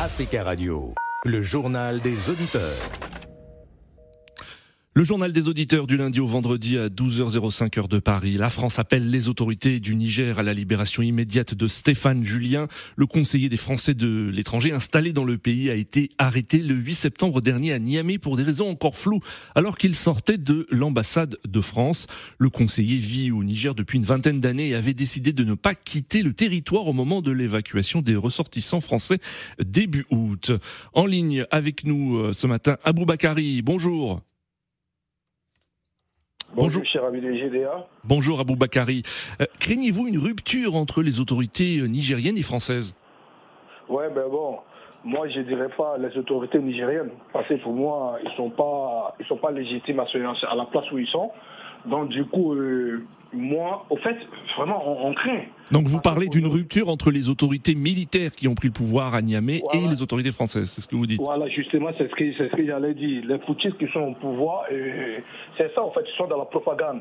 Africa Radio, le journal des auditeurs. Le journal des auditeurs du lundi au vendredi à 12h05 heure de Paris. La France appelle les autorités du Niger à la libération immédiate de Stéphane Julien. Le conseiller des Français de l'étranger installé dans le pays a été arrêté le 8 septembre dernier à Niamey pour des raisons encore floues alors qu'il sortait de l'ambassade de France. Le conseiller vit au Niger depuis une vingtaine d'années et avait décidé de ne pas quitter le territoire au moment de l'évacuation des ressortissants français début août. En ligne avec nous euh, ce matin, Abou Bakari. Bonjour. Bonjour, cher ami des GDA. Bonjour Abou Bakari. Euh, craignez-vous une rupture entre les autorités euh, nigériennes et françaises? Ouais, ben bon, moi je dirais pas les autorités nigériennes, parce que pour moi, ils sont pas, ils sont pas légitimes à, à la place où ils sont. Donc du coup, euh, moi, au fait, vraiment, on, craint. Donc vous parlez d'une rupture entre les autorités militaires qui ont pris le pouvoir à Niamey et les autorités françaises, c'est ce que vous dites Voilà, justement, c'est ce que, ce que j'allais dire. Les putschistes qui sont au pouvoir, c'est ça, en fait, ils sont dans la propagande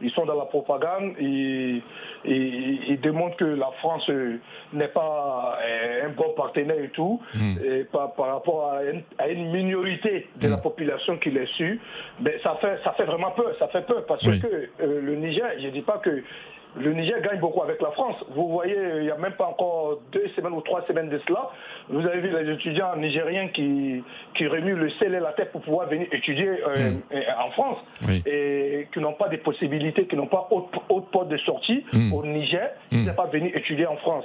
ils sont dans la propagande et, ils démontrent que la France n'est pas euh, un bon partenaire et tout, hmm. et par, par, rapport à une, minorité de la hmm. population qui les suit. Mais ça fait, ça fait vraiment peur, ça fait peur parce que euh, le Niger, je ne dis pas que le Niger gagne beaucoup avec la France. Vous voyez, il n'y a même pas encore deux semaines ou trois semaines de cela, vous avez vu les étudiants nigériens qui, qui remuent le sel et la tête pour pouvoir venir étudier euh, hmm. en France et qui n'ont pas des possibilités, qui n'ont pas autre, porte de sortie hmm. au Niger, qui ne hmm. pas venir étudier en France.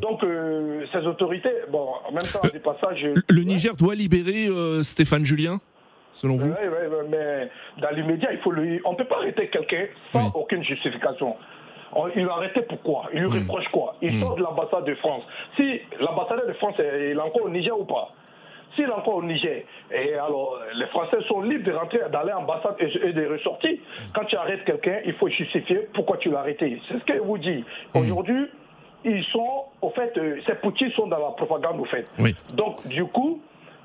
Donc, euh, ces autorités, bon, en même temps, des passages. Le Niger doit libérer euh, Stéphane Julien selon vous? Oui, mais dans l'immédiat, il faut on ne peut pas arrêter quelqu'un sans aucune justification. Il l'a arrêté pourquoi Il lui hmm. reproche quoi? Il hmm. sort de l'ambassade de France. Si l'ambassadeur de France est, encore au Niger ou pas? S'il est encore au Niger, et alors les Français sont libres de rentrer dans l'ambassade et, de ressortir. Quand tu arrêtes quelqu'un, il faut justifier pourquoi tu l'as arrêté. C'est ce que vous dit. Hmm. Aujourd'hui, ils sont, au fait, euh, ces petits sont dans la propagande, au fait. Donc, du coup,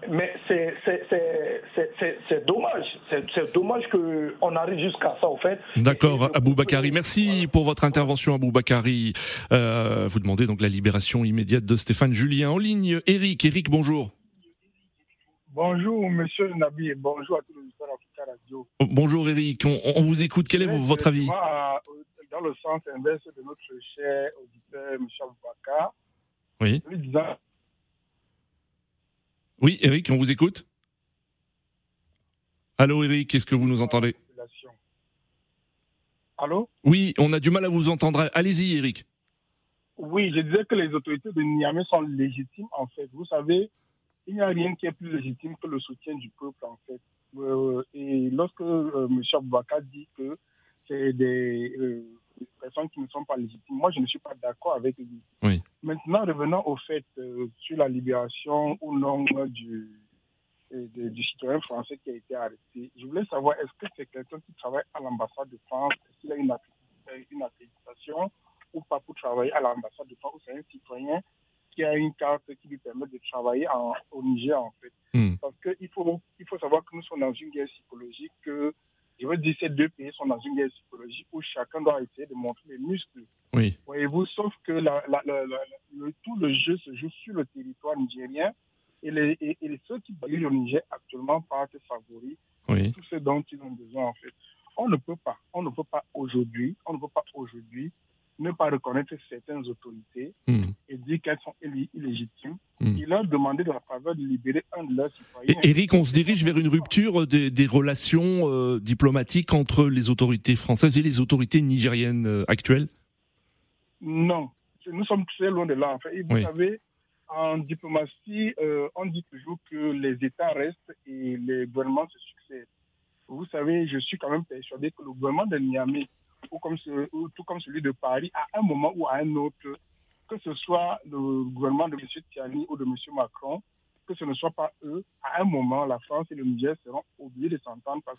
mais c'est dommage. C'est dommage qu'on arrive jusqu'à ça, en fait. D'accord, Abou Bakari. Merci pour votre intervention, Abou Bakari. Euh, vous demandez donc la libération immédiate de Stéphane Julien. En ligne, Eric. Eric, bonjour. Bonjour, monsieur Nabi, et bonjour à tous les auditeurs d'Africa Radio. Oh, bonjour, Eric. On, vous écoute. Quel est votre avis Dans le sens inverse de notre cher auditeur, monsieur Abou Bakar. Oui. Oui, Eric, on vous écoute Allô, Eric, est-ce que vous nous entendez? Allô? Oui, on a du mal à vous entendre. Allez-y, Eric. Oui, je disais que les autorités de Niamey sont légitimes, en fait. Vous savez, il n'y a rien qui est plus légitime que le soutien du peuple, en fait. Euh, et lorsque euh, M. Aboubaka dit que c'est des euh, personnes qui ne sont pas légitimes, moi, je ne suis pas d'accord avec lui. Oui. Maintenant, revenons au fait euh, sur la libération ou non du, euh, du citoyen français qui a été arrêté. Je voulais savoir, est-ce que c'est quelqu'un qui travaille à l'ambassade de France? Est-ce qu'il a une, une accréditation ou pas pour travailler à l'ambassade de France? Ou c'est un citoyen qui a une carte qui lui permet de travailler en, au Niger, en fait? Hmm. Parce qu'il faut, il faut savoir que nous sommes dans une guerre psychologique que je veux dire, ces deux pays sont dans une guerre psychologique où chacun doit essayer de montrer les muscles. Oui. Voyez-vous, sauf que la, le, tout le jeu se joue sur le territoire nigérien et, les, et, ceux qui baillent le Niger actuellement partent favoris oui. tout ce dont ils ont besoin en fait. On ne peut pas, on ne peut pas aujourd'hui, on ne peut pas aujourd'hui ne pas reconnaître certaines autorités hmm. et dire qu'elles sont illégitimes. Hmm. Il leur demandé de la faveur de libérer un de leurs citoyens. Eric, on se dirige vers une rupture des, des relations euh, diplomatiques entre les autorités françaises et les autorités nigériennes euh, actuelles? Non, nous sommes très loin de là. En fait. vous savez, en diplomatie, euh, on dit toujours que les États restent et les gouvernements se succèdent. Vous savez, je suis quand même persuadé que le gouvernement de Niamey ou comme tout comme celui de Paris, à un moment ou à un autre, que ce soit le gouvernement de M. Tiani ou de M. Macron, que ce ne soit pas eux, à un moment, la France et le Niger seront obligés de s'entendre parce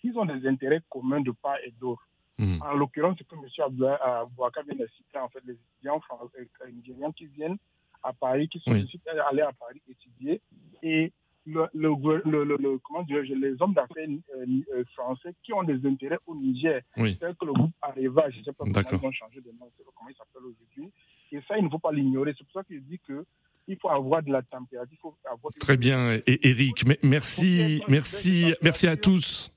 qu'ils ont des intérêts communs de part et d'autre. Hmm. En l'occurrence, c'est que M. Abouaka vient de citer, en fait, les étudiants français, euh, nigériens qui viennent à Paris, qui sont allés à Paris étudier. Et le, le, comment les hommes d'affaires euh, euh, français qui ont des intérêts au Niger. Oui. C'est que le groupe Areva, je ne sais pas comment ils ont changé de nom, comment il s'appelle aujourd'hui. Et ça, il ne faut pas l'ignorer. C'est pour ça que je dis que il faut avoir de la température. Très bien, Eric, merci, merci, merci à tous.